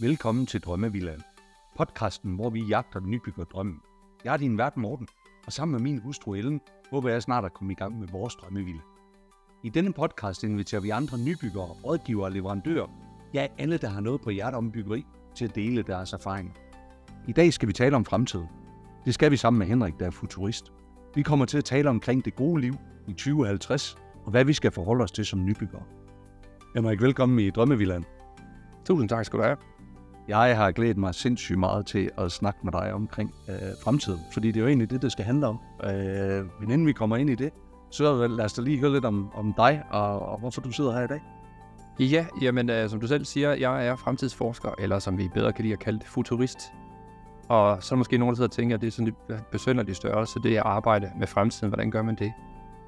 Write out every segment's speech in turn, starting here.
Velkommen til Drømmevillaen. Podcasten, hvor vi jagter den nybygger drømmen. Jeg er din vært Morten, og sammen med min hustru Ellen, håber jeg snart at komme i gang med vores drømmevilla. I denne podcast inviterer vi andre nybyggere, rådgivere og leverandører, ja alle, der har noget på hjertet om byggeri, til at dele deres erfaringer. I dag skal vi tale om fremtiden. Det skal vi sammen med Henrik, der er futurist. Vi kommer til at tale omkring det gode liv i 2050, og hvad vi skal forholde os til som nybyggere. Henrik, velkommen i Drømmevillaen. Tusind tak skal du have. Jeg har glædet mig sindssygt meget til at snakke med dig omkring øh, fremtiden, fordi det er jo egentlig det, det skal handle om. Øh, men inden vi kommer ind i det, så lad os da lige høre lidt om, om dig, og, og hvorfor du sidder her i dag. Ja, jamen øh, som du selv siger, jeg er fremtidsforsker, eller som vi bedre kan lide at kalde det, futurist. Og så er der måske nogen, der sidder og tænker, at det er sådan lidt øh, besønderligt størrelse, det er at arbejde med fremtiden. Hvordan gør man det?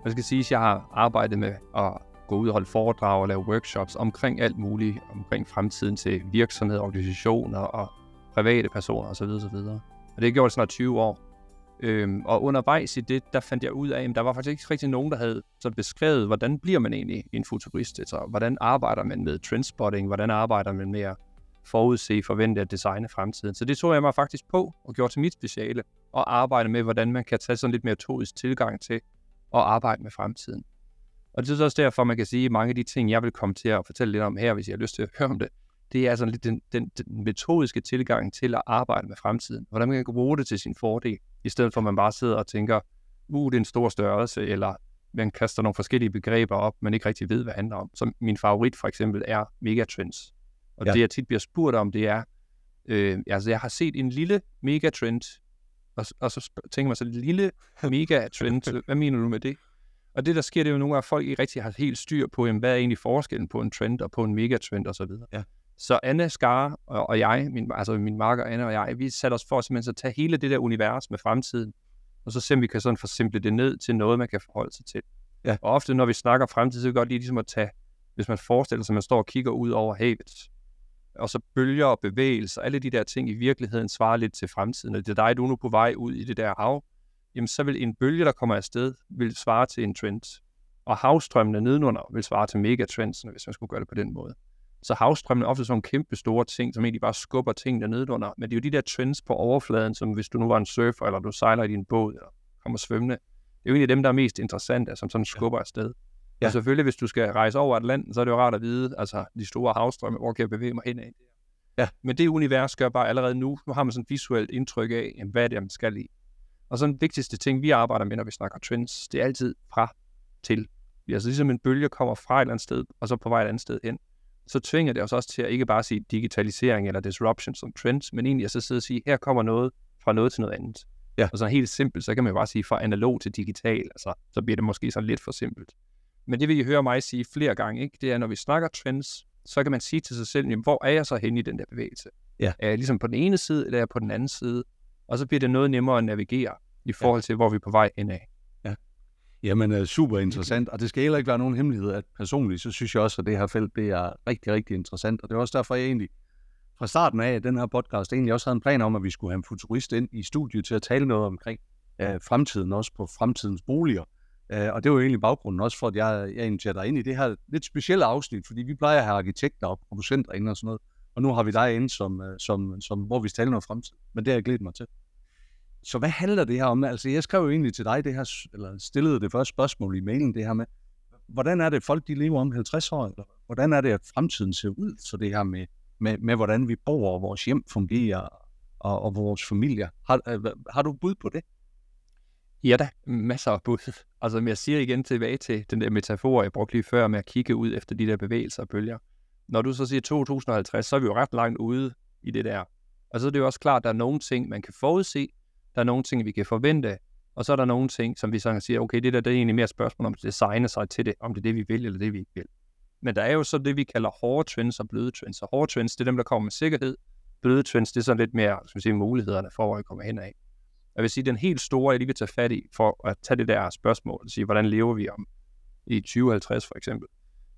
Man skal sige, at jeg har arbejdet med at gå ud og holde foredrag og lave workshops omkring alt muligt, omkring fremtiden til virksomheder, organisationer og private personer osv. osv. Og det har jeg gjort snart 20 år. Øhm, og undervejs i det, der fandt jeg ud af, at der var faktisk ikke rigtig nogen, der havde sådan beskrevet, hvordan bliver man egentlig en futurist? Altså, hvordan arbejder man med trendspotting? Hvordan arbejder man med at forudse, forvente at designe fremtiden? Så det tog jeg mig faktisk på og gjorde til mit speciale, og arbejde med, hvordan man kan tage sådan lidt mere metodisk tilgang til at arbejde med fremtiden. Og det er også derfor, man kan sige, at mange af de ting, jeg vil komme til at fortælle lidt om her, hvis jeg har lyst til at høre om det, det er sådan lidt den, den, den metodiske tilgang til at arbejde med fremtiden. Hvordan man kan bruge det til sin fordel, i stedet for at man bare sidder og tænker, uh, det er en stor størrelse, eller man kaster nogle forskellige begreber op, man ikke rigtig ved, hvad det handler om. Som min favorit for eksempel er megatrends. Og ja. det, jeg tit bliver spurgt om, det er, øh, altså jeg har set en lille megatrend, og, og så tænker man så, lille megatrend, hvad mener du med det? Og det, der sker, det er jo nogle gange, at folk ikke rigtig har helt styr på, jamen, hvad er egentlig forskellen på en trend og på en megatrend osv. Ja. Så Anna Skar og, og jeg, min, altså min marker Anna og jeg, vi satte os for simpelthen at tage hele det der univers med fremtiden, og så se, om vi kan sådan forsimple det ned til noget, man kan forholde sig til. Ja. Og ofte, når vi snakker fremtid, så er det godt lige ligesom at tage, hvis man forestiller sig, at man står og kigger ud over havet, og så bølger og bevægelser, alle de der ting i virkeligheden svarer lidt til fremtiden, og det er dig, du er nu på vej ud i det der hav, jamen så vil en bølge, der kommer afsted, vil svare til en trend. Og havstrømmene nedenunder vil svare til megatrends, hvis man skulle gøre det på den måde. Så havstrømmen er ofte sådan nogle kæmpe store ting, som egentlig bare skubber tingene nedenunder. Men det er jo de der trends på overfladen, som hvis du nu var en surfer, eller du sejler i din båd, eller kommer svømmende. Det er jo egentlig dem, der er mest interessante, som sådan skubber afsted. Ja. Og selvfølgelig, hvis du skal rejse over Atlanten, så er det jo rart at vide, altså de store havstrømme, hvor kan jeg bevæge mig hen af. Ja. Men det univers gør bare allerede nu, nu har man sådan et visuelt indtryk af, hvad er det, man skal i. Og så den vigtigste ting, vi arbejder med, når vi snakker trends, det er altid fra til. Altså ligesom en bølge kommer fra et eller andet sted, og så på vej et andet sted hen, så tvinger det os også til at ikke bare sige digitalisering eller disruption som trends, men egentlig at så sidde og sige, her kommer noget fra noget til noget andet. Ja. Og så helt simpelt, så kan man bare sige fra analog til digital, altså, så bliver det måske så lidt for simpelt. Men det vil I høre mig sige flere gange, ikke? det er, når vi snakker trends, så kan man sige til sig selv, jamen, hvor er jeg så henne i den der bevægelse? Ja. Er jeg ligesom på den ene side, eller er jeg på den anden side? Og så bliver det noget nemmere at navigere i forhold til, hvor vi er på vej ind af. Ja. Jamen, øh, super interessant, og det skal heller ikke være nogen hemmelighed, at personligt, så synes jeg også, at det her felt, det er rigtig, rigtig interessant, og det er også derfor, jeg egentlig fra starten af den her podcast egentlig også havde en plan om, at vi skulle have en futurist ind i studiet til at tale noget omkring øh, fremtiden, også på fremtidens boliger. Øh, og det var jo egentlig baggrunden også for, at jeg, jeg inviterer dig ind i det her lidt specielle afsnit, fordi vi plejer at have arkitekter og producenter ind og sådan noget, og nu har vi dig inde, som, øh, som, som, hvor vi taler noget fremtid. Men det har jeg glædet mig til. Så hvad handler det her om? Altså, jeg skrev jo egentlig til dig det her, eller stillede det første spørgsmål i mailen, det her med, hvordan er det, folk de lever om 50 år? Eller hvordan er det, at fremtiden ser ud? Så det her med, med, med hvordan vi bor, og vores hjem fungerer, og, og vores familier. Har, øh, har du bud på det? Ja da, masser af bud. Altså, jeg siger igen tilbage til den der metafor, jeg brugte lige før med at kigge ud efter de der bevægelser og bølger. Når du så siger 2050, så er vi jo ret langt ude i det der. Og så er det jo også klart, at der er nogle ting, man kan forudse, der er nogle ting, vi kan forvente, og så er der nogle ting, som vi så kan sige, okay, det der det er egentlig mere et spørgsmål om at designe sig til det, om det er det, vi vil, eller det, vi ikke vil. Men der er jo så det, vi kalder hårde trends og bløde trends. Og hårde trends, det er dem, der kommer med sikkerhed. Bløde trends, det er sådan lidt mere, skal vi sige, mulighederne for, hvor vi kommer hen af. Jeg vil sige, den helt store, jeg lige vil tage fat i, for at tage det der spørgsmål, og sige, hvordan lever vi om i 2050 for eksempel,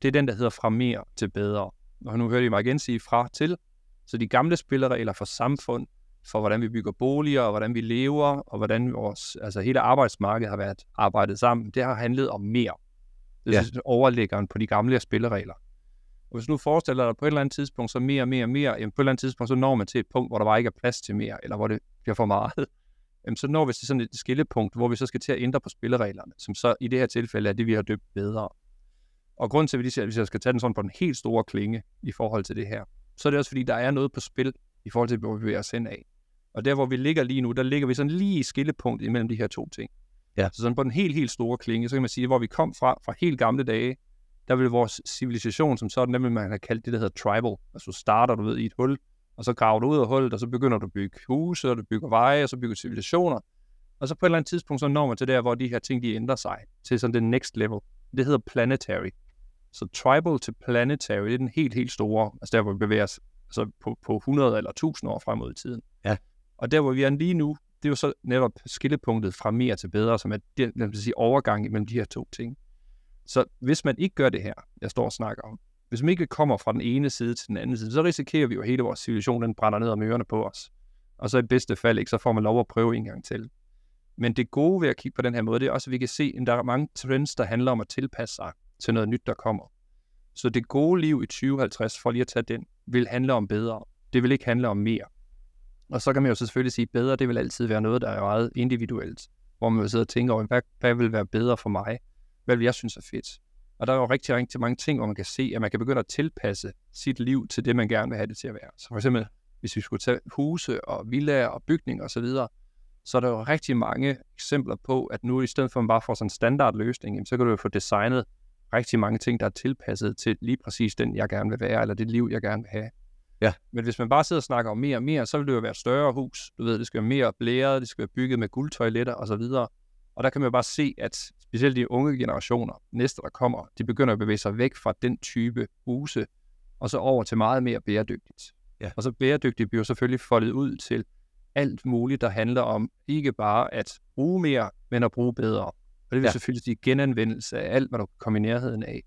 det er den, der hedder fra mere til bedre. Og nu hører I mig igen sige fra til. Så de gamle spilleregler for samfund, for hvordan vi bygger boliger, og hvordan vi lever, og hvordan vores, altså hele arbejdsmarkedet har været arbejdet sammen, det har handlet om mere. Det er ja. overlæggeren på de gamle spilleregler. Og hvis nu forestiller dig på et eller andet tidspunkt, så mere mere mere, jamen på et eller andet tidspunkt, så når man til et punkt, hvor der bare ikke er plads til mere, eller hvor det bliver for meget, jamen så når vi til sådan et skillepunkt, hvor vi så skal til at ændre på spillereglerne, som så i det her tilfælde er det, vi har døbt bedre. Og grund til, at vi siger, at hvis jeg skal tage den sådan på den helt store klinge i forhold til det her, så er det også fordi, der er noget på spil i forhold til, hvor vi bevæger os hen af. Og der, hvor vi ligger lige nu, der ligger vi sådan lige i skillepunktet imellem de her to ting. Ja. Så sådan på den helt, helt store klinge, så kan man sige, hvor vi kom fra, fra helt gamle dage, der vil vores civilisation som sådan, nemlig man har kaldt det, der hedder tribal. Altså starter, du ved, i et hul, og så graver du ud af hullet, og så begynder du at bygge huse, og du bygger veje, og så bygger civilisationer. Og så på et eller andet tidspunkt, så når man til der, hvor de her ting, de ændrer sig til sådan det next level. Det hedder planetary. Så tribal til planetary, det er den helt, helt store, altså der, hvor vi bevæger os altså på, på 100 eller 1000 år frem mod i tiden. Ja. Og der, hvor vi er lige nu, det er jo så netop skillepunktet fra mere til bedre, som er den, lad sige, overgang mellem de her to ting. Så hvis man ikke gør det her, jeg står og snakker om, hvis man ikke kommer fra den ene side til den anden side, så risikerer vi jo, hele vores civilisation den brænder ned om ørerne på os. Og så i bedste fald ikke, så får man lov at prøve en gang til. Men det gode ved at kigge på den her måde, det er også, at vi kan se, at der er mange trends, der handler om at tilpasse sig til noget nyt, der kommer. Så det gode liv i 2050, for lige at tage den, vil handle om bedre. Det vil ikke handle om mere. Og så kan man jo selvfølgelig sige, at bedre, det vil altid være noget, der er meget individuelt. Hvor man vil sidde og tænke over, hvad, hvad vil være bedre for mig? Hvad vil jeg synes er fedt? Og der er jo rigtig, rigtig mange ting, hvor man kan se, at man kan begynde at tilpasse sit liv til det, man gerne vil have det til at være. Så for eksempel, hvis vi skulle tage huse og villaer og bygninger osv., så, så er der jo rigtig mange eksempler på, at nu i stedet for at man bare får sådan en standardløsning, så kan du jo få designet rigtig mange ting, der er tilpasset til lige præcis den, jeg gerne vil være, eller det liv, jeg gerne vil have. Ja. Men hvis man bare sidder og snakker om mere og mere, så vil det jo være et større hus. Du ved, det skal være mere blæret, det skal være bygget med guldtoiletter osv. Og der kan man jo bare se, at specielt de unge generationer, næste der kommer, de begynder at bevæge sig væk fra den type huse, og så over til meget mere bæredygtigt. Ja. Og så bæredygtigt bliver selvfølgelig foldet ud til alt muligt, der handler om ikke bare at bruge mere, men at bruge bedre. Og det vil Ja. selvfølgelig sige genanvendelse af alt, hvad du kan komme i nærheden af.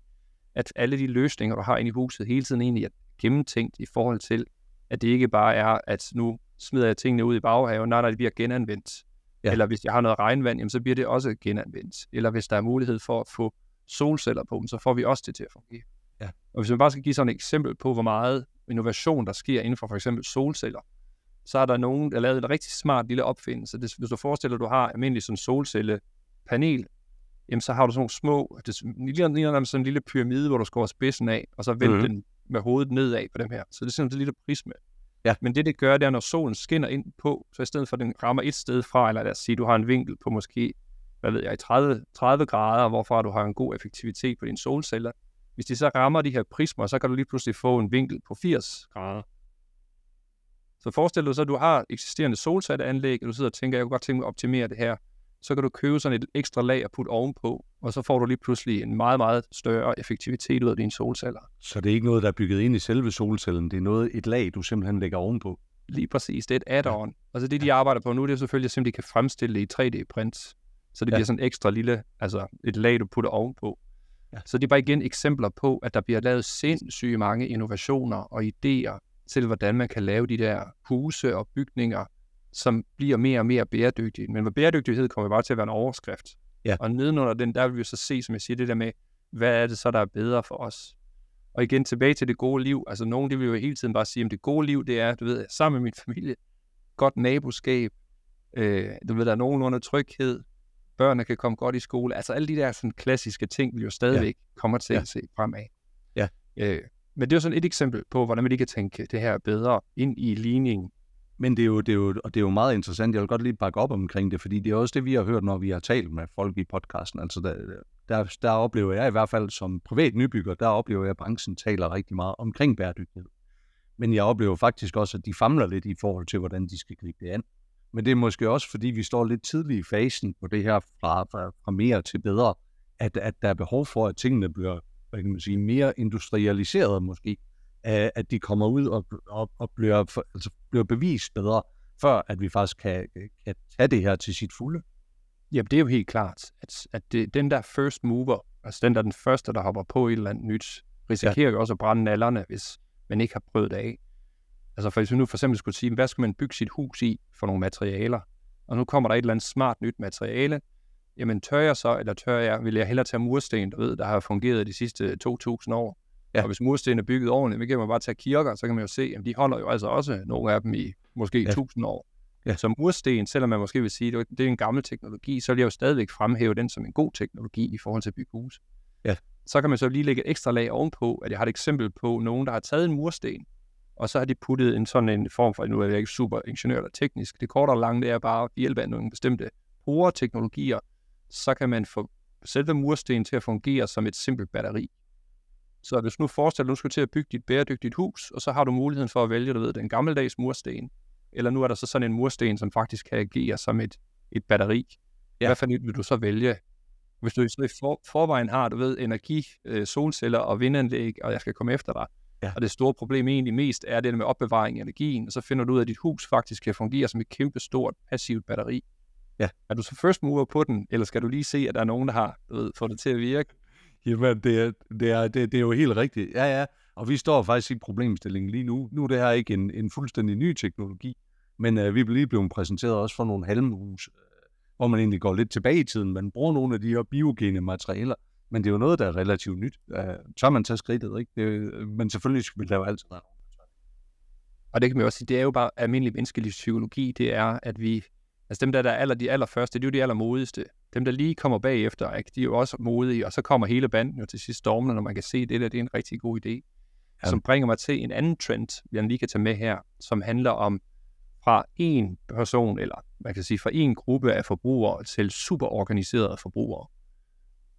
At alle de løsninger, du har inde i huset, hele tiden egentlig er gennemtænkt i forhold til, at det ikke bare er, at nu smider jeg tingene ud i baghaven, nej, nej, det bliver genanvendt. Ja. Eller hvis jeg har noget regnvand, jamen, så bliver det også genanvendt. Eller hvis der er mulighed for at få solceller på dem, så får vi også det til at fungere. Ja. Og hvis man bare skal give sådan et eksempel på, hvor meget innovation, der sker inden for for eksempel solceller, så er der nogen, der har lavet en rigtig smart lille opfindelse. Hvis du forestiller at du har almindelig sådan solcellepanel, jamen så har du sådan nogle små, det ligner ligner sådan en lille pyramide, hvor du skårer spidsen af, og så vender mm. den med hovedet nedad på dem her. Så det er sådan en lille prisme. Ja. Men det, det gør, det er, når solen skinner ind på, så i stedet for, at den rammer et sted fra, eller lad os sige, du har en vinkel på måske, hvad ved jeg, 30, 30 grader, hvorfra du har en god effektivitet på dine solceller. Hvis de så rammer de her prismer, så kan du lige pludselig få en vinkel på 80 grader. Så forestil dig så, at du har eksisterende solcelleanlæg, og du sidder og tænker, jeg kunne godt tænke mig at optimere det her. Så kan du købe sådan et ekstra lag og putte ovenpå, og så får du lige pludselig en meget, meget større effektivitet ud af dine solceller. Så det er ikke noget, der er bygget ind i selve solcellen. Det er noget, et lag, du simpelthen lægger ovenpå. Lige præcis, det er et add-on. Altså det, de arbejder på nu, det er selvfølgelig, at simpelthen de kan fremstille det i 3D-print. Så det Ja. bliver sådan ekstra lille, altså et lag, du putter ovenpå. Ja. Så det er bare igen eksempler på, at der bliver lavet sindssygt mange innovationer og idéer til, hvordan man kan lave de der huse og bygninger, som bliver mere og mere bæredygtige. Men med bæredygtighed kommer bare til at være en overskrift. Ja. Og nedenunder den, der vil vi så se, som jeg siger, det der med, hvad er det så, der er bedre for os? Og igen tilbage til det gode liv. Altså nogen, de vil jo hele tiden bare sige, at det gode liv, det er, du ved, sammen med min familie, godt naboskab, øh, du ved, der er nogenlunde tryghed, børnene kan komme godt i skole. Altså alle de der sådan klassiske ting, vi jo stadigvæk ja. kommer til Ja. at se fremad. Ja. Øh, men det er jo sådan et eksempel på, hvordan man lige kan tænke det her bedre ind i ligningen. Men det er, jo, det, er jo, og det er jo meget interessant. Jeg vil godt lige bakke op omkring det, fordi det er også det, vi har hørt, når vi har talt med folk i podcasten. Altså der, der, der oplever jeg i hvert fald som privat nybygger, der oplever jeg, at branchen taler rigtig meget omkring bæredygtighed. Men jeg oplever faktisk også, at de famler lidt i forhold til, hvordan de skal gribe det an. Men det er måske også, fordi vi står lidt tidligt i fasen på det her fra, fra, fra mere til bedre, at, at der er behov for, at tingene bliver hvad kan man sige, mere industrialiseret måske, at at de kommer ud og, og, og bliver, for- altså bliver bevist bedre, før at vi faktisk kan, kan tage det her til sit fulde. Jamen det er jo helt klart, at, at det, den der first mover, altså den der er den første, der hopper på et eller andet nyt, risikerer ja. jo også at brænde nallerne, hvis man ikke har prøvet det af. Altså for hvis vi nu for eksempel skulle sige, hvad skal man bygge sit hus i for nogle materialer? Og nu kommer der et eller andet smart nyt materiale. Jamen tør jeg så, eller tør jeg, vil jeg hellere tage mursten, du ved, der har fungeret de sidste 2.000 år? Ja. Og hvis mursten er bygget ordentligt, så kan man bare tage kirker, så kan man jo se, at de holder jo altså også nogle af dem i måske ja. 1000 år. Ja. Så mursten, selvom man måske vil sige, at det er en gammel teknologi, så vil jeg jo stadigvæk fremhæve den som en god teknologi i forhold til at bygge hus. Ja. Så kan man så lige lægge et ekstra lag ovenpå, at jeg har et eksempel på nogen, der har taget en mursten, og så har de puttet en sådan en form for, nu er jeg ikke super ingeniør eller teknisk, det korte og lange, det er bare ved hjælp af nogle bestemte brugerteknologier, så kan man få selve mursten til at fungere som et simpelt batteri. Så hvis nu forestiller at du skal til at bygge dit bæredygtigt hus, og så har du muligheden for at vælge, du ved, den gammeldags mursten, eller nu er der så sådan en mursten, som faktisk kan agere som et, et batteri. Ja. Hvad for nyt vil du så vælge? Hvis du så i for, forvejen har, du ved, energi, øh, solceller og vindanlæg, og jeg skal komme efter dig, ja. og det store problem egentlig mest er det med opbevaring af energien, og så finder du ud af, at dit hus faktisk kan fungere som et kæmpe stort passivt batteri. Ja. Er du så first mover på den, eller skal du lige se, at der er nogen, der har du ved, fået det til at virke? Jamen, det er, det, er, det, det er jo helt rigtigt. Ja, ja. Og vi står faktisk i problemstillingen lige nu. Nu er det her ikke en, en fuldstændig ny teknologi, men uh, vi er lige blevet præsenteret også for nogle halmhus, øh, hvor man egentlig går lidt tilbage i tiden. Man bruger nogle af de her biogene materialer, men det er jo noget, der er relativt nyt. Uh, tør man tage skridtet, ikke? Det, men selvfølgelig vil der jo altid være og det kan man jo også sige, det er jo bare almindelig menneskelig psykologi, det er, at vi Altså dem, der, der er aller, de allerførste, det er jo de allermodigste. Dem, der lige kommer bagefter, ikke? de er jo også modige, og så kommer hele banden jo til sidst stormende, når man kan se, at det der det er en rigtig god idé. Ja. Som bringer mig til en anden trend, jeg lige kan tage med her, som handler om fra en person, eller man kan sige fra en gruppe af forbrugere til superorganiserede forbrugere.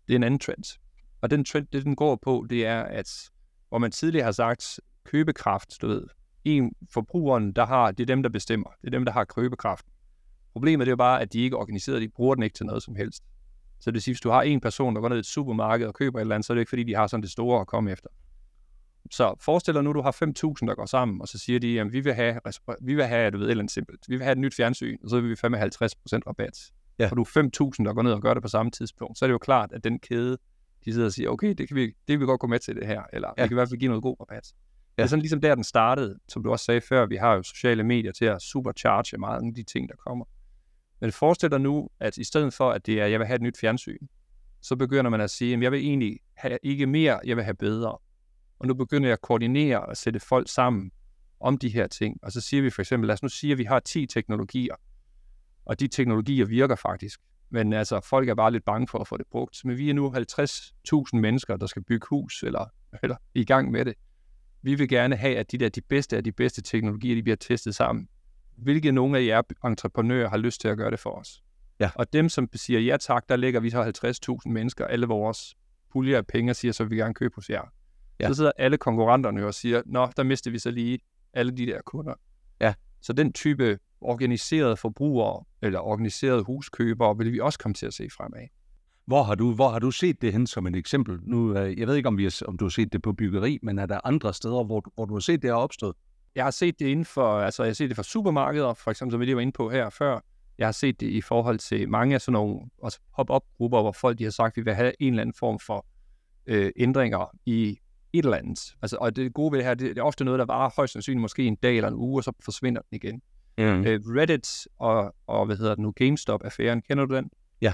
Det er en anden trend. Og den trend, det den går på, det er, at hvor man tidligere har sagt, købekraft, du ved, en forbrugeren, der har, det er dem, der bestemmer. Det er dem, der har købekraft. Problemet er jo bare, at de ikke er organiseret, de bruger den ikke til noget som helst. Så det vil sige, hvis du har en person, der går ned i et supermarked og køber et eller andet, så er det ikke fordi, de har sådan det store at komme efter. Så forestil dig nu, du har 5.000, der går sammen, og så siger de, at vi vil have, vi vil have du ved, et eller andet simpelt. Vi vil have et nyt fjernsyn, og så vil vi fandme 50% rabat. Ja. Og du er 5.000, der går ned og gør det på samme tidspunkt, så er det jo klart, at den kæde, de sidder og siger, okay, det kan vi, det kan vi godt gå med til det her, eller ja. vi kan i hvert fald give noget god rabat. Ja. Det er sådan ligesom der, den startede, som du også sagde før, vi har jo sociale medier til at supercharge meget af de ting, der kommer. Men forestil dig nu, at i stedet for, at det er, jeg vil have et nyt fjernsyn, så begynder man at sige, at jeg vil egentlig have ikke mere, jeg vil have bedre. Og nu begynder jeg at koordinere og sætte folk sammen om de her ting. Og så siger vi for eksempel, lad os nu sige, at vi har 10 teknologier, og de teknologier virker faktisk. Men altså, folk er bare lidt bange for at få det brugt. Men vi er nu 50.000 mennesker, der skal bygge hus, eller, eller i gang med det. Vi vil gerne have, at de der de bedste af de bedste teknologier, de bliver testet sammen hvilke nogle af jer entreprenører har lyst til at gøre det for os. Ja. Og dem, som siger ja tak, der lægger vi så 50.000 mennesker, alle vores puljer af penge, og siger, så vil vi gerne købe hos jer. Ja. Så sidder alle konkurrenterne og siger, nå, der mister vi så lige alle de der kunder. Ja. Så den type organiserede forbrugere, eller organiserede huskøbere, vil vi også komme til at se fremad. Hvor har du, hvor har du set det hen som et eksempel? Nu, øh, jeg ved ikke, om, vi har, om du har set det på byggeri, men er der andre steder, hvor, hvor du har set det her opstået? Jeg har set det inden for, altså jeg har set det for supermarkeder, for eksempel, som vi lige var inde på her før. Jeg har set det i forhold til mange af sådan nogle altså pop-up-grupper, hvor folk de har sagt, at vi vil have en eller anden form for øh, ændringer i et eller andet. Altså, og det gode ved det her, det, det er ofte noget, der varer højst sandsynligt måske en dag eller en uge, og så forsvinder den igen. Mm. Øh, Reddit og, og, hvad hedder det nu, GameStop-affæren, kender du den? Ja.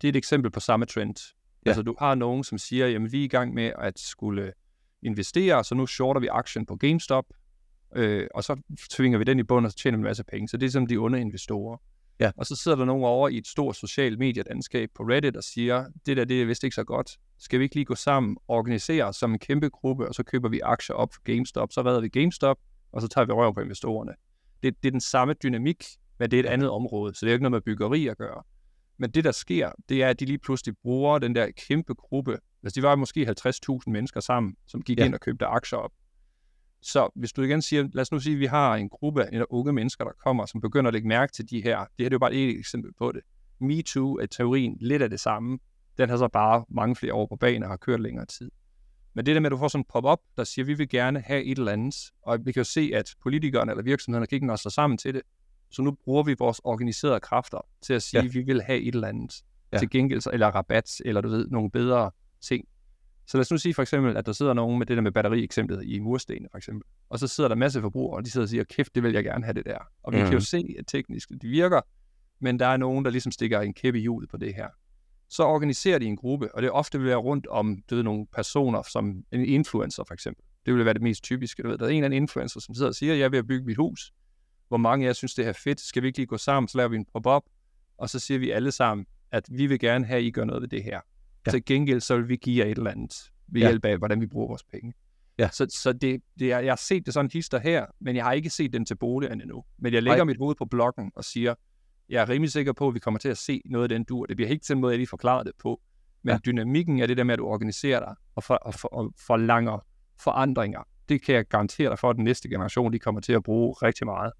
Det er et eksempel på samme trend. Ja. Altså, du har nogen, som siger, jamen vi er i gang med at skulle investere, så nu shorter vi aktien på GameStop, øh, og så tvinger vi den i bund, og så tjener vi en masse penge. Så det er som de onde investorer. Ja. Og så sidder der nogen over i et stort socialt medielandskab på Reddit og siger, det der, det er vist ikke så godt. Skal vi ikke lige gå sammen og organisere os som en kæmpe gruppe, og så køber vi aktier op for GameStop, så redder vi GameStop, og så tager vi røv på investorerne. Det, det er den samme dynamik, men det er et andet område, så det er ikke noget med byggeri at gøre. Men det, der sker, det er, at de lige pludselig bruger den der kæmpe gruppe. Altså, de var måske 50.000 mennesker sammen, som gik ja. ind og købte aktier op. Så hvis du igen siger, lad os nu sige, at vi har en gruppe af unge mennesker, der kommer, som begynder at lægge mærke til de her. Det her det er jo bare et eksempel på det. MeToo er teorien lidt af det samme. Den har så bare mange flere år på banen og har kørt længere tid. Men det der med, at du får sådan en pop-up, der siger, at vi vil gerne have et eller andet, og vi kan jo se, at politikerne eller virksomhederne kan ikke nå sig sammen til det, så nu bruger vi vores organiserede kræfter til at sige, ja. at vi vil have et eller andet ja. til gengæld, eller rabat, eller du ved, nogle bedre ting. Så lad os nu sige for eksempel, at der sidder nogen med det der med batteri-eksemplet i murstenene for eksempel, og så sidder der masse forbrugere, og de sidder og siger, kæft, det vil jeg gerne have det der. Og vi mm. kan jo mhm. se, at teknisk det virker, men der er nogen, der ligesom stikker en kæppe i hjulet på det her. så organiserer de en gruppe, og det ofte vil være rundt om du ved, nogle personer, som en influencer for eksempel. Det vil være det mest typiske. Du ved. Der er en eller anden influencer, som sidder og siger, jeg at bygge mit hus. Hvor mange af jer synes, det er fedt? Skal vi ikke lige gå sammen, så laver vi en pop-up, og så siger vi alle sammen, at vi vil gerne have, at I gør noget ved det her. Ja. Til gengæld, så vil vi give jer et eller andet ved ja. hjælp af, hvordan vi bruger vores penge. Ja. Så, så det, det er, jeg har set det sådan hister her, men jeg har ikke set den til boligen endnu. Men jeg lægger Ej. mit hoved på bloggen og siger, jeg er rimelig sikker på, at vi kommer til at se noget af den dur. Det bliver ikke til den måde, jeg lige forklarer det på. Men ja. dynamikken er det der med, at du organiserer dig og, for, og, for, og forlanger forandringer. Det kan jeg garantere dig for, at den næste generation de kommer til at bruge rigtig meget.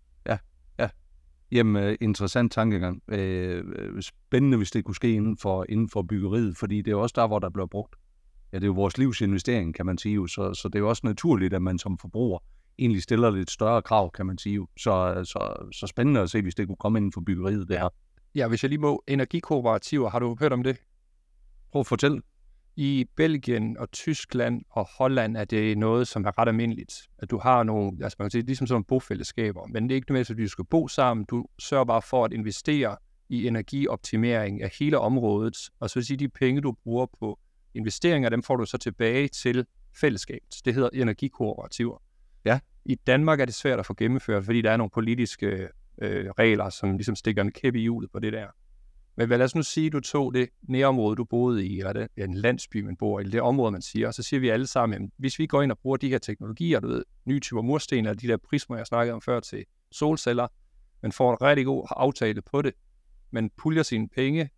Ja, ja. Jamen, uh, interessant tankegang. Uh, spændende, hvis det kunne ske inden for, inden for byggeriet, fordi det er også der, hvor der bliver brugt. Ja, det er jo vores livs investering, kan man sige. Så, så det er jo også naturligt, at man som forbruger egentlig stiller lidt større krav, kan man sige. Så, så, så spændende at se, hvis det kunne komme inden for byggeriet, det her. Ja, hvis jeg lige må, energikooperativer, har du hørt om det? Prøv at fortælle. I Belgien og Tyskland og Holland er det noget, som er ret almindeligt. At du har nogle, altså man kan sige, ligesom sådan nogle bofællesskaber, men det er ikke nødvendigvis, at du skal bo sammen. Du sørger bare for at investere i energioptimering af hele området, og så vil sige, de penge, du bruger på investeringer, dem får du så tilbage til fællesskabet. Det hedder energikooperativer. Ja. I Danmark er det svært at få gennemført, fordi der er nogle politiske øh, regler, som ligesom stikker en kæp i hjulet på det der. Men lad os nu sige, at du tog det nærområde, du boede i, eller det, en landsby, man bor i, eller det område, man siger, og så siger vi alle sammen, at hvis vi går ind og bruger de her teknologier, du ved, nye typer mursten, eller de der prismer, jeg snakkede om før til solceller, man får en rigtig god aftale på det, man puljer sine penge,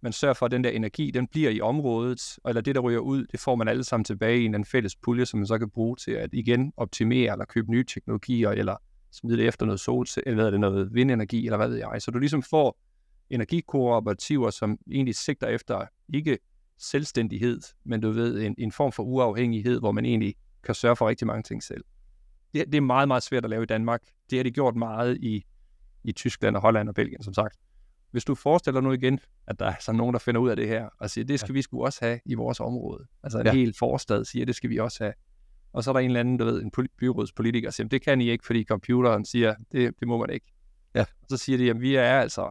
man sørger for, at den der energi, den bliver i området, eller det, der ryger ud, det får man alle sammen tilbage i en fælles pulje, som man så kan bruge til at igen optimere, eller købe nye teknologier, eller smide det efter noget sol, eller hvad det, noget vindenergi, eller hvad ved jeg. Så du ligesom får energikooperativer, som egentlig sigter efter ikke selvstændighed, men du ved, en, en form for uafhængighed, hvor man egentlig kan sørge for rigtig mange ting selv. Det, det er meget, meget svært at lave i Danmark. Det har de gjort meget i, i Tyskland og Holland og Belgien, som sagt hvis du forestiller nu igen, at der er så nogen, der finder ud af det her, og siger, det skal vi sgu også have i vores område. Altså en ja. hel forstad siger, det skal vi også have. Og så er der en eller anden, du ved, en byrådspolitiker, der siger, det kan I ikke, fordi computeren siger, det, det må man ikke. Ja. Og så siger de, at vi er altså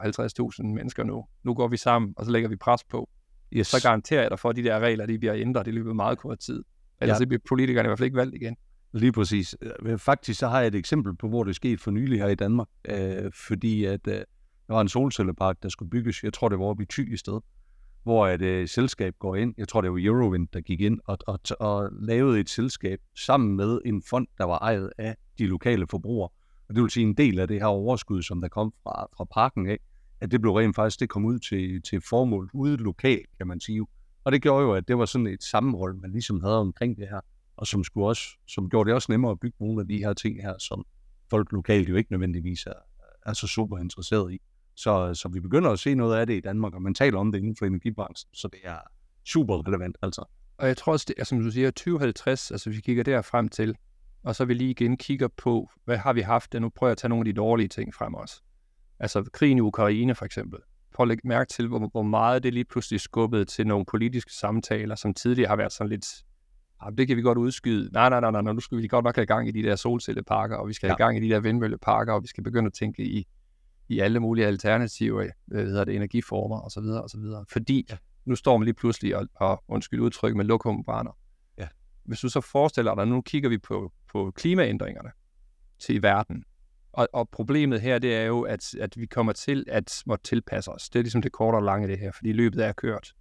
50.000 mennesker nu. Nu går vi sammen, og så lægger vi pres på. Yes. Så garanterer jeg dig for, at de der regler, de bliver ændret i løbet af meget kort tid. Ellers ja. bliver politikerne i hvert fald ikke valgt igen. Lige præcis. Øh, faktisk så har jeg et eksempel på, hvor det er sket for nylig her i Danmark. Øh, fordi at øh, der var en solcellepark, der skulle bygges. Jeg tror, det var oppe i Thy i sted, hvor et øh, selskab går ind. Jeg tror, det var Eurowind, der gik ind og, og, og lavede et selskab sammen med en fond, der var ejet af de lokale forbrugere. Og det vil sige, en del af det her overskud, som der kom fra, fra parken af, at det blev rent faktisk, det kom ud til, til formål ude lokalt, kan man sige. Og det gjorde jo, at det var sådan et sammenhold, man ligesom havde omkring det her, og som, skulle også, som gjorde det også nemmere at bygge nogle af de her ting her, som folk lokalt jo ikke nødvendigvis er, er så super interesseret i. Så, så vi begynder at se noget af det i Danmark, og man taler om det inden for energibranchen, så det er super relevant altså. Og jeg tror også, det er, som du siger, 2050, altså hvis vi kigger der frem til, og så vi lige igen kigger på, hvad har vi haft, og nu prøver jeg at tage nogle af de dårlige ting frem også. Altså krigen i Ukraine for eksempel. Prøv at lægge mærke til, hvor, hvor meget det lige pludselig skubbede til nogle politiske samtaler, som tidligere har været sådan lidt, ah, det kan vi godt udskyde. Nej, nej, nej, nej, nu skal vi godt nok have gang i de der solcelleparker, og vi skal ja. have gang i de der vindmølleparker, og vi skal begynde at tænke i i alle mulige alternative øh, hvad hedder det, energiformer osv. osv. Fordi ja. nu står man lige pludselig og, og undskyld udtryk med lokumbrænder. Ja. Hvis du så forestiller dig, nu kigger vi på, på klimaændringerne til verden, og, og problemet her, det er jo, at, at vi kommer til at måtte tilpasse os. Det er ligesom det korte og lange det her, fordi løbet er kørt.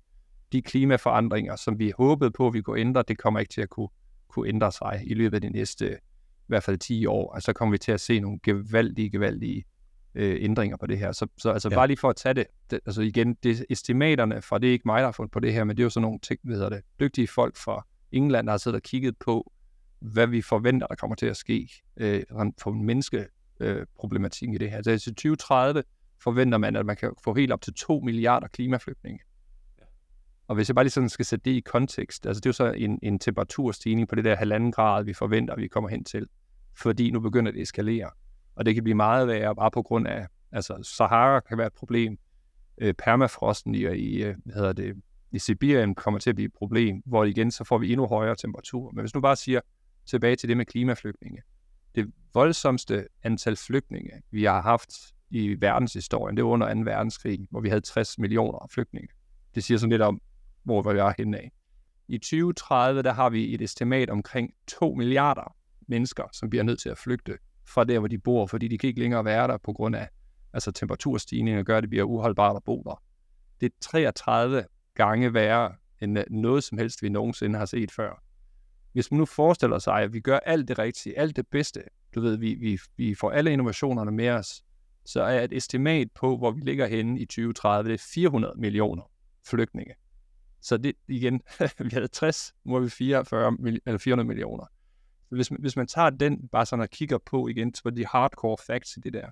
De klimaforandringer, som vi håbede på, at vi kunne ændre, det kommer ikke til at kunne, kunne ændre sig i løbet af de næste i hvert fald 10 år. Altså kommer vi til at se nogle gevaldige, gevaldige øh, ændringer på det her. Så, så altså ja. bare lige for at tage det, det, altså igen, det estimaterne fra, det er ikke mig, der har fundet på det her, men det er jo sådan nogle ting, hvad hedder det, dygtige folk fra England, der har siddet og kigget på, hvad vi forventer, der kommer til at ske øh, for menneskeproblematikken øh, i det her. Så i 2030 forventer man, at man kan få helt op til 2 milliarder klimaflygtninge. Ja. Og hvis jeg bare lige sådan skal sætte det i kontekst, altså det er jo så en, en temperaturstigning på det der halvanden grad, vi forventer, vi kommer hen til. Fordi nu begynder det at eskalere og det kan blive meget værre bare på grund af, altså Sahara kan være et problem, øh, permafrosten i, i, øh, hvad hedder det, i Sibirien kommer til at blive et problem, hvor igen så får vi endnu højere temperaturer. Men hvis nu bare siger tilbage til det med klimaflygtninge, det voldsomste antal flygtninge, vi har haft i verdenshistorien, det var under 2. verdenskrig, hvor vi havde 60 millioner flygtninge. Det siger sådan lidt om, hvor vi er henne af. I 2030, der har vi et estimat omkring 2 milliarder mennesker, som bliver nødt til at flygte fra der, hvor de bor, fordi de kan ikke længere være der på grund af altså temperaturstigninger, gør, at det bliver uholdbart at bo der. Det er 33 gange værre end noget som helst, vi nogensinde har set før. Hvis man nu forestiller sig, at vi gør alt det rigtige, alt det bedste, du ved, vi, vi, vi får alle innovationerne med os, så er et estimat på, hvor vi ligger henne i 2030, det er 400 millioner flygtninge. Så det igen, vi havde 60, nu er vi 44, eller 400 millioner. Hvis, hvis man tager den bare sådan og kigger på igen, på de hardcore facts i det der,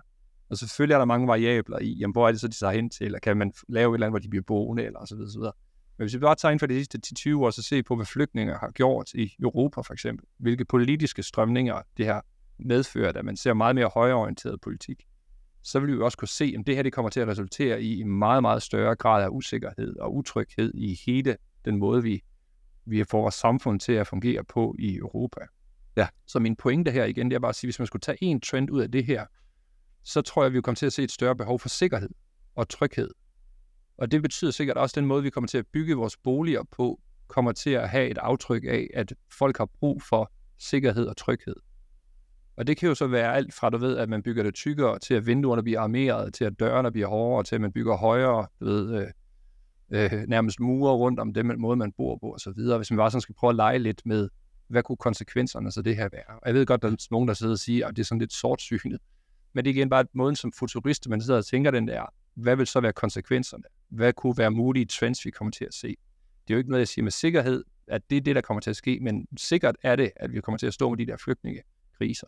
og selvfølgelig er der mange variabler i, jamen, hvor er det så, de tager hen til, eller kan man lave et eller andet, hvor de bliver boende, eller så videre, så videre. Men hvis vi bare tager ind for de sidste 10-20 år, så se på, hvad flygtninge har gjort i Europa for eksempel, hvilke politiske strømninger det her medført, at man ser meget mere højreorienteret politik, så vil vi også kunne se, at det her det kommer til at resultere i en meget, meget større grad af usikkerhed og utryghed i hele den måde, vi, vi får vores samfund til at fungere på i Europa. Ja. Så min pointe her igen, det er bare at sige, hvis man skulle tage en trend ud af det her, så tror jeg, at vi kommer til at se et større behov for sikkerhed og tryghed. Og det betyder sikkert også, at den måde, vi kommer til at bygge vores boliger på, kommer til at have et aftryk af, at folk har brug for sikkerhed og tryghed. Og det kan jo så være alt fra, du ved, at man bygger det tykkere, til at vinduerne bliver armeret, til at dørene bliver hårdere, til at man bygger højere, du ved, øh, øh, nærmest mure rundt om den måde, man bor på osv. Hvis man bare sådan skal prøve at lege lidt med, hvad kunne konsekvenserne så det her være? Og jeg ved godt, der er nogen, der sidder og siger, at det er sådan lidt sortsynet. Men det er igen bare måden som futurist, man sidder og tænker den der, hvad vil så være konsekvenserne? Hvad kunne være mulige trends, vi kommer til at se? Det er jo ikke noget, jeg siger med sikkerhed, at det er det, der kommer til at ske, men sikkert er det, at vi kommer til at stå med de der flygtningekriser.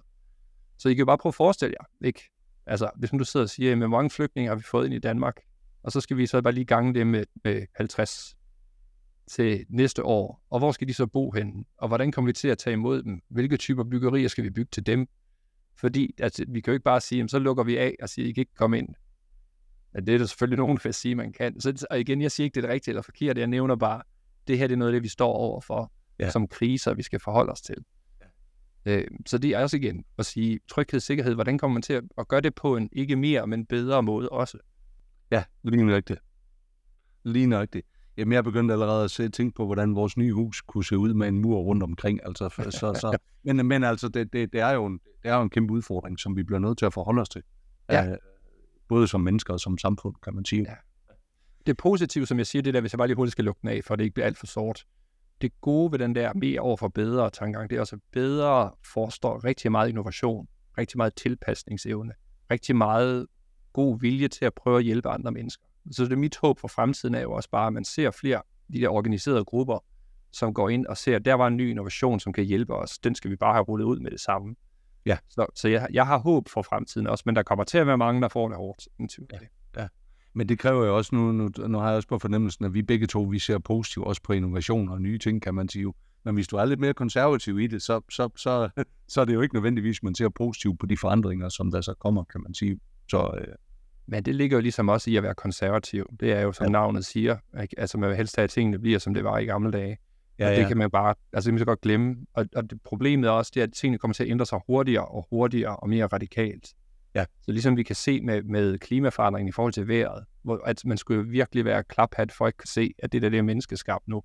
Så I kan jo bare prøve at forestille jer, ikke? Altså, hvis du sidder og siger, hvor mange flygtninge har vi fået ind i Danmark, og så skal vi så bare lige gange det med, med 50 til næste år, og hvor skal de så bo henne, og hvordan kommer vi til at tage imod dem, hvilke typer byggerier skal vi bygge til dem, fordi altså, vi kan jo ikke bare sige, så lukker vi af og siger, I kan ikke komme ind. Ja, det er der selvfølgelig nogen, der sige, man kan. Så, og igen, jeg siger ikke, det er det rigtige eller forkert, jeg nævner bare, det her det er noget af det, vi står over for, ja. som kriser, vi skal forholde os til. Øh, så det er også igen at sige tryghed, sikkerhed, hvordan kommer man til at gøre det på en ikke mere, men bedre måde også? Ja, lige nøjagtigt. Lige nøjagtigt. Jamen, jeg begyndte allerede at se, tænke på, hvordan vores nye hus kunne se ud med en mur rundt omkring. Altså, så, så, men, men altså, det, det, det, er jo en, det er jo en kæmpe udfordring, som vi bliver nødt til at forholde os til. Ja. Uh, både som mennesker og som samfund, kan man sige. Ja. Det positive, som jeg siger, det der, hvis jeg bare lige hurtigt skal lukke den af, for det ikke bliver alt for sort, det gode ved den der mere over for bedre tankegang, det er også, at bedre forstår rigtig meget innovation, rigtig meget tilpasningsevne, rigtig meget god vilje til at prøve at hjælpe andre mennesker. Så det er mit håb for fremtiden er jo også bare, at man ser flere de der organiserede grupper, som går ind og ser, at der var en ny innovation, som kan hjælpe os. Den skal vi bare have rullet ud med det samme. Ja. Så, så jeg, jeg har håb for fremtiden også, men der kommer til at være mange, der får det hårdt. Ja. ja. Men det kræver jo også, nu, nu, nu har jeg også på fornemmelsen, at vi begge to, vi ser positivt også på innovation og nye ting, kan man sige. Men hvis du er lidt mere konservativ i det, så, så, så, så er det jo ikke nødvendigvis, man ser positivt på de forandringer, som der så kommer, kan man sige. Så, øh... Men det ligger jo ligesom også i at være konservativ. Det er jo, som ja. navnet siger, ikke? altså man vil helst have, at tingene bliver, som det var i gamle dage. Ja, og det ja. kan man bare, altså det kan man så godt glemme. Og, og det, problemet er også, det er, at tingene kommer til at ændre sig hurtigere og hurtigere og mere radikalt. Ja. Så ligesom vi kan se med, med klimaforandringen i forhold til vejret, hvor at man skulle virkelig være klaphat for at ikke kan se, at det der det er menneskeskabt nu.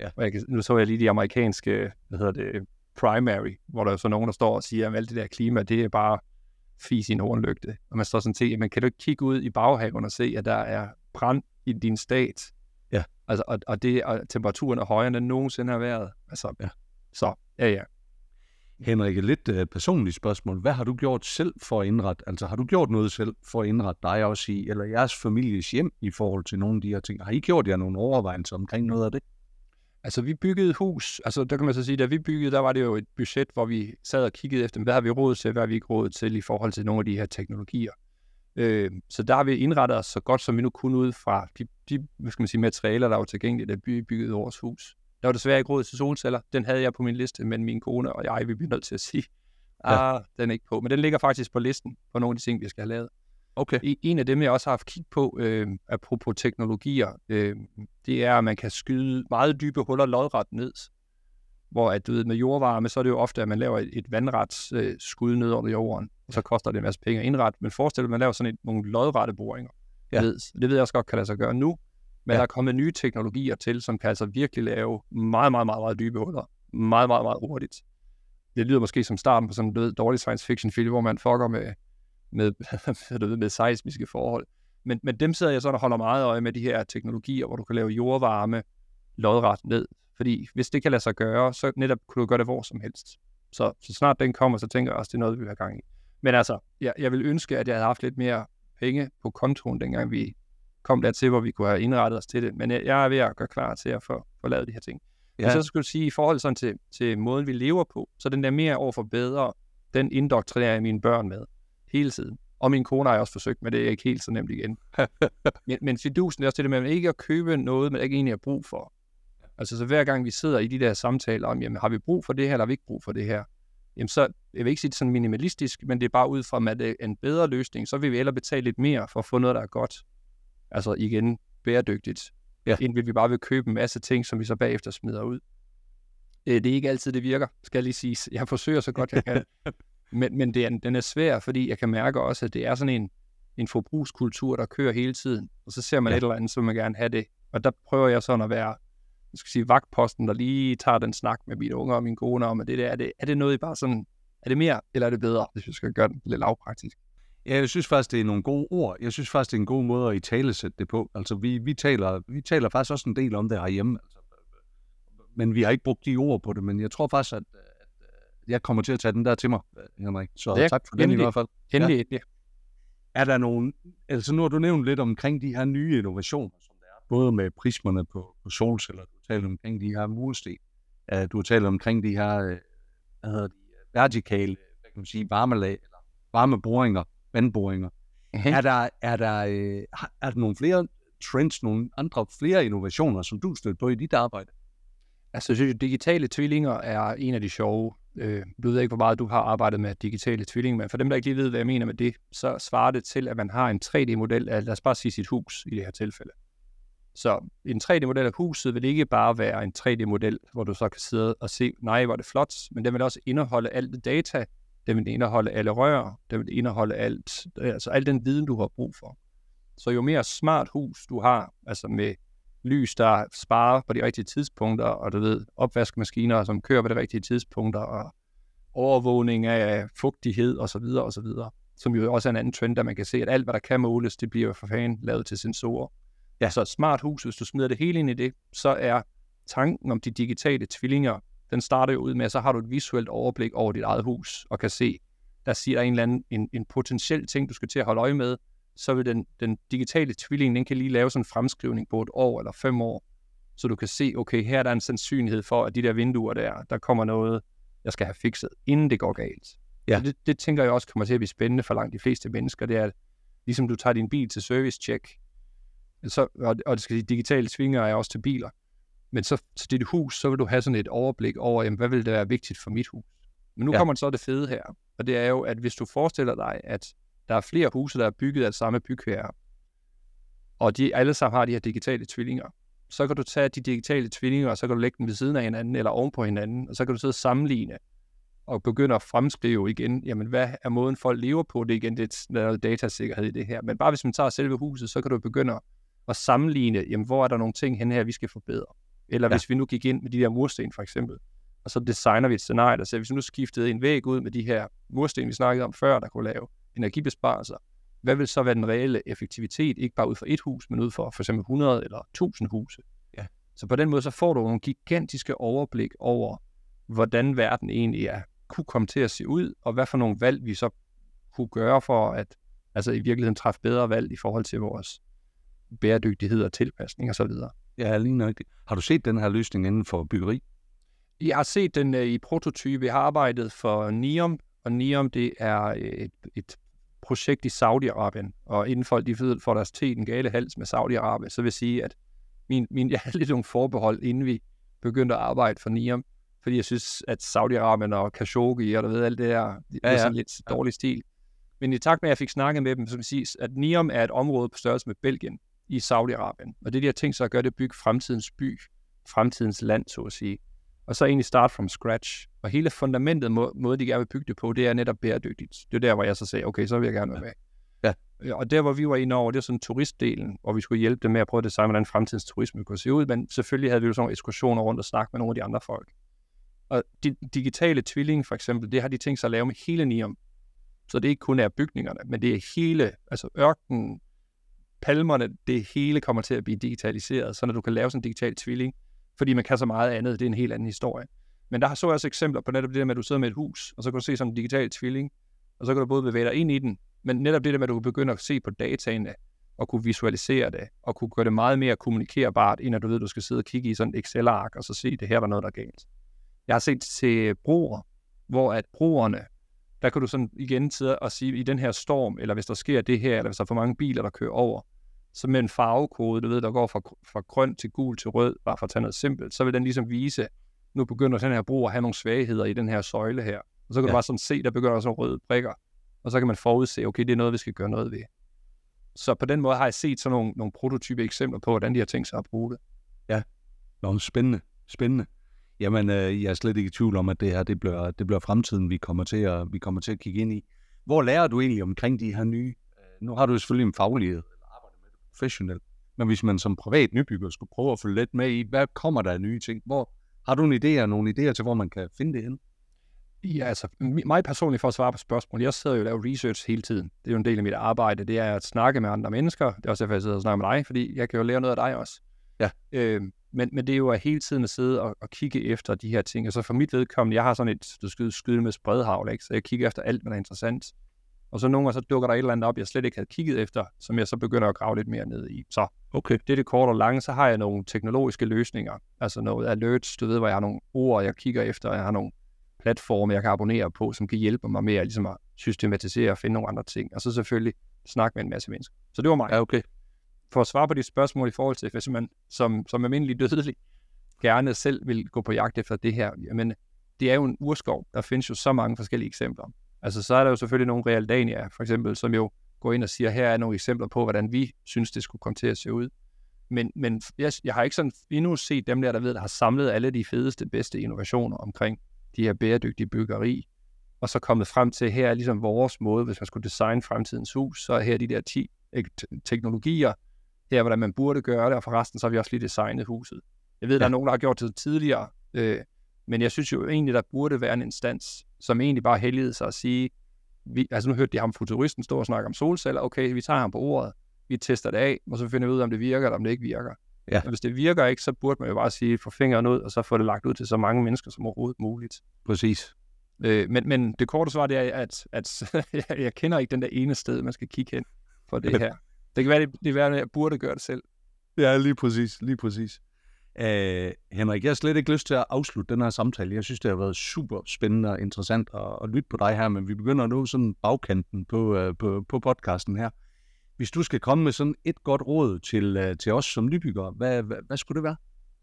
Ja. Og jeg kan, nu så jeg lige de amerikanske, hvad hedder det, primary, hvor der er så nogen, der står og siger, at alt det der klima, det er bare fis i en hornlygte. Og man står sådan til, man kan du ikke kigge ud i baghaven og se, at der er brand i din stat. Ja. Altså, og, og, det, og temperaturen er højere, end den nogensinde har været. Altså, ja. Så, ja, ja. Henrik, et lidt uh, personligt spørgsmål. Hvad har du gjort selv for at indrette? Altså har du gjort noget selv for at indrette dig også i, eller jeres families hjem i forhold til nogle af de her ting? Har I gjort jer nogle overvejelser omkring noget af det? Altså vi byggede hus, altså der kan man så sige, da vi byggede, der var det jo et budget, hvor vi sad og kiggede efter, hvad har vi råd til, hvad har vi ikke råd til i forhold til nogle af de her teknologier. Øh, så der har vi indrettet os så godt, som vi nu kunne ud fra de, de hvad skal man sige, materialer, der var tilgængelige, da vi byggede vores hus. Der var desværre ikke råd til solceller. Den havde jeg på min liste, men min kone og jeg, vi bliver nødt til at sige, ah, ja. den er ikke på. Men den ligger faktisk på listen på nogle af de ting, vi skal have lavet. Okay. En af dem, jeg også har haft kig på, øh, apropos teknologier, øh, det er, at man kan skyde meget dybe huller lodret ned. Hvor at, du ved, med jordvarme, så er det jo ofte, at man laver et, et vandrets øh, skud ned under jorden, så koster det en masse penge at indrette. Men forestil dig, at man laver sådan et, nogle lodrette boringer. Ja. Ned. Det ved jeg også godt kan lade sig gøre nu, Men ja. der er kommet nye teknologier til, som kan altså virkelig lave meget, meget, meget, meget dybe huller. Meget, meget, meget hurtigt. Det lyder måske som starten på sådan en dårlig science fiction film, hvor man fucker med, med, med, med seismiske forhold. Men, men dem sidder jeg så og holder meget øje med de her teknologier, hvor du kan lave jordvarme lodret ned. Fordi hvis det kan lade sig gøre, så netop kunne du gøre det hvor som helst. Så, så snart den kommer, så tænker jeg også, det er noget, vi vil have gang i. Men altså, jeg, jeg vil ønske, at jeg havde haft lidt mere penge på kontoen, dengang vi kom dertil, hvor vi kunne have indrettet os til det. Men jeg, jeg er ved at gøre klar til at få, få lavet de her ting. Ja. Men så skulle jeg sige, i forhold sådan til, til måden, vi lever på, så den der mere over for bedre, den indoktrinerer jeg mine børn med hele tiden. Og min kone har jeg også forsøgt, men det er ikke helt så nemt igen. men, men fidusen er også det med ikke at købe noget, man ikke egentlig har brug for. Altså så hver gang vi sidder i de der samtaler om, jamen har vi brug for det her, eller har vi ikke brug for det her? Jamen så, jeg vil ikke sige det sådan minimalistisk, men det er bare ud fra, at det er en bedre løsning, så vil vi ellers betale lidt mere for at få noget, der er godt. Altså igen, bæredygtigt. Ja. Inden vil vi bare vil købe en masse ting, som vi så bagefter smider ud. Øh, det er ikke altid, det virker, skal jeg lige sige. Jeg forsøger så godt, jeg kan. men men det er, den er svær, fordi jeg kan mærke også, at det er sådan en, en forbrugskultur, der kører hele tiden. Og så ser man ja. et eller andet, så man gerne have det. Og der prøver jeg sådan at være skal sige, vagtposten, der lige tager den snak med mine unger og mine kone om, at det der, er det, er det noget, I bare sådan, er det mere, eller er det bedre, hvis vi skal gøre det lidt lavpraktisk? Ja, jeg synes faktisk, det er nogle gode ord. Jeg synes faktisk, det er en god måde at i tale sætte det på. Altså, vi, vi, taler, vi taler faktisk også en del om det herhjemme. Altså, men vi har ikke brugt de ord på det, men jeg tror faktisk, at, at jeg kommer til at tage den der til mig, Henrik. Så ja, tak for den i hvert fald. Endelig, ja. Er der nogen, altså nu har du nævnt lidt omkring de her nye innovationer, som der er, både med prismerne på, på solceller, talt omkring de her mursten. Uh, du har talt omkring de her uh, hvad hedder de, vertikale hvad kan man sige, varmelag, eller varmeboringer, vandboringer. Uh-huh. Er, der, er, der, uh, er der nogle flere trends, nogle andre flere innovationer, som du støtter på i dit arbejde? Altså, jeg synes, digitale tvillinger er en af de sjove. Øh, du ved ikke, hvor meget du har arbejdet med digitale tvillinger, men for dem, der ikke lige ved, hvad jeg mener med det, så svarer det til, at man har en 3D-model af, lad os bare sige sit hus i det her tilfælde. Så en 3D-model af huset vil ikke bare være en 3D-model, hvor du så kan sidde og se, nej, hvor er det flot, men den vil også indeholde alt det data, den vil indeholde alle rør, den vil indeholde alt, altså al den viden, du har brug for. Så jo mere smart hus du har, altså med lys, der sparer på de rigtige tidspunkter, og du ved, opvaskemaskiner, som kører på de rigtige tidspunkter, og overvågning af fugtighed osv. osv., som jo også er en anden trend, der man kan se, at alt, hvad der kan måles, det bliver for fanden lavet til sensorer. Ja. Så et smart hus, hvis du smider det hele ind i det, så er tanken om de digitale tvillinger, den starter jo ud med, at så har du et visuelt overblik over dit eget hus, og kan se, der siger en eller anden en, en potentiel ting, du skal til at holde øje med, så vil den, den digitale tvilling, den kan lige lave sådan en fremskrivning på et år eller fem år, så du kan se, okay, her er der en sandsynlighed for, at de der vinduer der, der kommer noget, jeg skal have fikset, inden det går galt. Ja. Så det, det tænker jeg også kommer til at blive spændende for langt de fleste mennesker, det er, ligesom du tager din bil til service check, så, og, og det skal sige, digitale svinger er også til biler. Men så til dit hus, så vil du have sådan et overblik over, jamen, hvad vil det være vigtigt for mit hus? Men nu ja. kommer så det fede her, og det er jo, at hvis du forestiller dig, at der er flere huse, der er bygget af samme bygherre, og de alle sammen har de her digitale tvillinger, så kan du tage de digitale tvillinger, og så kan du lægge dem ved siden af hinanden, eller oven på hinanden, og så kan du sidde og sammenligne, og begynde at fremskrive igen, jamen hvad er måden folk lever på, det er igen det er datasikkerhed i det her, men bare hvis man tager selve huset, så kan du begynde at sammenligne, jamen, hvor er der nogle ting hen her, vi skal forbedre. Eller ja. hvis vi nu gik ind med de der mursten for eksempel, og så designer vi et scenarie, der siger, hvis vi nu skiftede en væg ud med de her mursten, vi snakkede om før, der kunne lave energibesparelser, hvad vil så være den reelle effektivitet, ikke bare ud for et hus, men ud for for eksempel 100 eller 1000 huse. Ja. Så på den måde, så får du nogle gigantiske overblik over, hvordan verden egentlig er, kunne komme til at se ud, og hvad for nogle valg vi så kunne gøre for at altså i virkeligheden træffe bedre valg i forhold til vores bæredygtighed og tilpasning osv. Ja, lige nøjagtigt. Har du set den her løsning inden for byggeri? Jeg har set den uh, i prototype. Jeg har arbejdet for NIOM, og NIOM det er et, et projekt i Saudi-Arabien, og inden folk de ved, får deres te den gale hals med Saudi-Arabien, så vil jeg sige, at min, min, jeg havde lidt nogle forbehold, inden vi begyndte at arbejde for NIOM, fordi jeg synes, at Saudi-Arabien og Khashoggi og der ved alt det der, det ja, ja. er sådan lidt dårlig stil. Men i takt med, at jeg fik snakket med dem, så vil sige, at NIOM er et område på størrelse med Belgien i Saudi-Arabien. Og det, de har tænkt sig at gøre, det er at bygge fremtidens by, fremtidens land, så at sige. Og så egentlig start from scratch. Og hele fundamentet, må, måde de gerne vil bygge det på, det er netop bæredygtigt. Det er der, hvor jeg så sagde, okay, så vil jeg gerne være med. Ja. Øh, Og der, hvor vi var inde over, det er sådan turistdelen, hvor vi skulle hjælpe dem med at prøve at designe, hvordan fremtidens turisme kunne se ud. Men selvfølgelig havde vi jo sådan nogle ekskursioner rundt og snakke med nogle af de andre folk. Og de digitale tvilling, for eksempel, det har de tænkt sig at lave med hele Nium. Så det ikke kun er bygningerne, men det er hele, altså ørkenen, palmerne, det hele kommer til at blive digitaliseret, så når du kan lave sådan en digital tvilling, fordi man kan så meget andet, det er en helt anden historie. Men der så jeg også eksempler på netop det der med, at du sidder med et hus, og så kan du se sådan en digital tvilling, og så kan du både bevæge dig ind i den, men netop det der med, at du begynder at se på dataene, og kunne visualisere det, og kunne gøre det meget mere kommunikerbart, end at du ved, at du skal sidde og kigge i sådan et Excel-ark, og så se, det her er noget, der er galt. Jeg har set til broer, hvor at broerne, der kan du sådan igen sidde og sige, i den her storm, eller hvis der sker det her, eller hvis der er for mange biler, der kører over, så med en farvekode, du ved, der går fra, fra grøn til gul til rød, bare for at tage noget simpelt, så vil den ligesom vise, nu begynder den her bro at have nogle svagheder i den her søjle her. Og så kan ja. du bare sådan se, der begynder sådan røde prikker. Og så kan man forudse, okay, det er noget, vi skal gøre noget ved. Så på den måde har jeg set sådan nogle, nogle prototype eksempler på, hvordan de har tænkt sig at bruge det. Ja, Nå, spændende, spændende. Jamen, øh, jeg er slet ikke i tvivl om, at det her det bliver, det bliver fremtiden, vi kommer, til at, vi kommer til at kigge ind i. Hvor lærer du egentlig omkring de her nye? Øh, nu har du jo selvfølgelig en faglighed, eller arbejder med det professionelt. Men hvis man som privat nybygger skulle prøve at følge lidt med i, hvad kommer der af nye ting? Hvor, har du en idé og nogle idéer til, hvor man kan finde det hen? Ja, altså mig personligt for at svare på spørgsmålet, jeg sidder jo og laver research hele tiden. Det er jo en del af mit arbejde, det er at snakke med andre mennesker. Det er også derfor, jeg sidder og snakker med dig, fordi jeg kan jo lære noget af dig også. Ja. Øh, men, men det er jo at hele tiden at sidde og, og kigge efter de her ting. Og så for mit vedkommende, jeg har sådan et, du skal skyde med spredhavl, ikke? så jeg kigger efter alt, hvad der er interessant. Og så nogle gange så dukker der et eller andet op, jeg slet ikke havde kigget efter, som jeg så begynder at grave lidt mere ned i. Så okay. det er det korte og lange. Så har jeg nogle teknologiske løsninger, altså noget alerts, du ved, hvor jeg har nogle ord, jeg kigger efter, jeg har nogle platforme, jeg kan abonnere på, som kan hjælpe mig med at, ligesom at systematisere og finde nogle andre ting. Og så selvfølgelig snakke med en masse mennesker. Så det var mig. Ja, okay. For at svare på de spørgsmål i forhold til, hvis man som, som almindelig dødelig gerne selv vil gå på jagt efter det her, jamen det er jo en urskov. Der findes jo så mange forskellige eksempler. Altså så er der jo selvfølgelig nogle Realdania, for eksempel, som jo går ind og siger, her er nogle eksempler på, hvordan vi synes, det skulle komme til at se ud. Men, men jeg, jeg har ikke sådan endnu set dem der, der ved, der har samlet alle de fedeste, bedste innovationer omkring de her bæredygtige byggeri, og så kommet frem til, her er ligesom vores måde, hvis man skulle designe fremtidens hus, så er her de der 10 teknologier, her hvordan man burde gøre det, og forresten så har vi også lige designet huset. Jeg ved, ja. der er nogen, der har gjort det tidligere, øh, men jeg synes jo egentlig, der burde være en instans, som egentlig bare heldigede sig at sige, vi, altså nu hørte de ham futuristen stå og snakke om solceller, okay, vi tager ham på ordet, vi tester det af, og så finder vi ud af, om det virker, eller om det ikke virker. Ja. Og hvis det virker ikke, så burde man jo bare sige, få fingeren ud, og så få det lagt ud til så mange mennesker som overhovedet muligt. Præcis. Øh, men, men det korte svar, det er, at, at jeg, jeg kender ikke den der ene sted, man skal kigge hen for det her. Det kan være, det, det være, at jeg burde gøre det selv. Ja, lige præcis, lige præcis. Uh, Henrik, jeg har slet ikke lyst til at afslutte den her samtale. Jeg synes, det har været super spændende og interessant at, at lytte på dig her, men vi begynder at nå sådan bagkanten på, uh, på, på podcasten her. Hvis du skal komme med sådan et godt råd til, uh, til os som nybyggere, hvad, hvad, hvad skulle det være?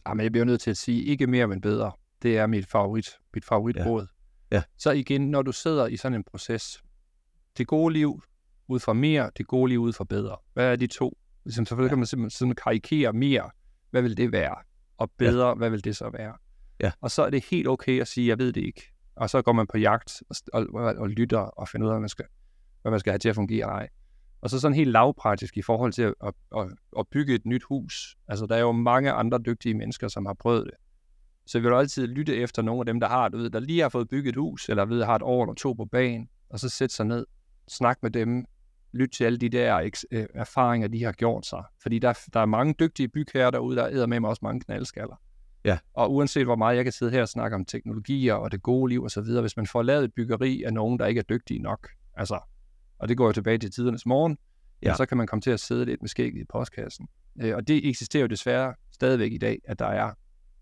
Jamen, jeg bliver nødt til at sige, ikke mere, men bedre. Det er mit favorit, mit favoritråd. Ja. Ja. Så igen, når du sidder i sådan en proces, det gode liv ud fra mere, det gode liv ud fra bedre. Hvad er de to? Ligesom, selvfølgelig ja. kan man simpelthen sådan karikere mere. Hvad vil det være? Og bedre, ja. hvad vil det så være? Ja. Og så er det helt okay at sige, jeg ved det ikke. Og så går man på jagt og, og, og, lytter og finder ud af, hvad man, skal, hvad man skal have til at fungere. Nej. Og så sådan helt lavpraktisk i forhold til at, at, at, at bygge et nyt hus. Altså, der er jo mange andre dygtige mennesker, som har prøvet det. Så vi vil altid lytte efter nogle af dem, der har, du ved, der lige har fået bygget et hus, eller ved, har et år eller to på banen, og så sætte sig ned, snak med dem, lytte til alle de der øh, erfaringer, de har gjort sig. Fordi der, der er mange dygtige bygherrer derude, der æder med mig også mange knaldskaller. Ja. Og uanset hvor meget jeg kan sidde her og snakke om teknologier og det gode liv og så videre, hvis man får lavet et byggeri af nogen, der ikke er dygtige nok, altså, og det går jo tilbage til tidernes morgen, ja. så kan man komme til at sidde lidt med skægget i postkassen. Øh, og det eksisterer jo desværre stadigvæk i dag, at der er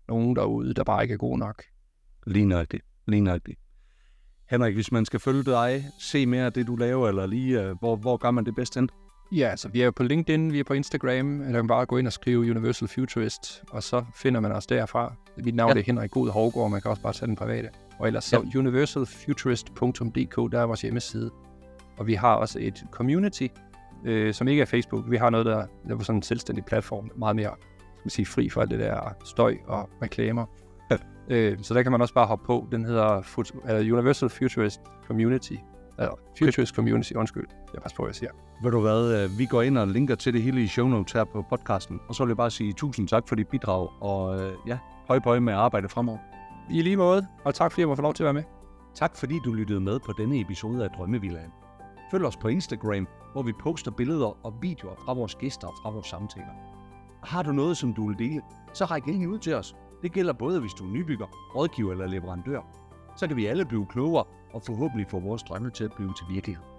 nogen derude, der bare ikke er god nok. Lige nøjagtigt. Lige nøjagtigt. Henrik, hvis man skal følge dig, se mere af det, du laver, eller lige, uh, hvor, hvor gør man det bedst hen? Ja, altså vi er jo på LinkedIn, vi er på Instagram, eller man bare gå ind og skrive Universal Futurist, og så finder man os derfra. Mit navn ja. er Henrik God Hovgaard, man kan også bare tage den private. Og ellers så ja. universalfuturist.dk, der er vores hjemmeside. Og vi har også et community, øh, som ikke er Facebook. Vi har noget, der, der er sådan en selvstændig platform, meget mere skal man sige, fri for alt det der støj og reklamer. Øh, så der kan man også bare hoppe på. Den hedder Fut- uh, Universal Futurist Community. Eller Futurist Community, undskyld. Jeg passer på, hvad jeg siger. Ved du hvad, øh, vi går ind og linker til det hele i show notes her på podcasten, og så vil jeg bare sige tusind tak for dit bidrag, og øh, ja, høj på med arbejde fremover. I lige måde, og tak fordi jeg må få lov til at være med. Tak fordi du lyttede med på denne episode af Drømmevillaen. Følg os på Instagram, hvor vi poster billeder og videoer fra vores gæster og fra vores samtaler. Har du noget, som du vil dele, så ræk endelig ud til os. Det gælder både, hvis du er nybygger, rådgiver eller leverandør. Så kan vi alle blive klogere og forhåbentlig få vores drømme til at blive til virkelighed.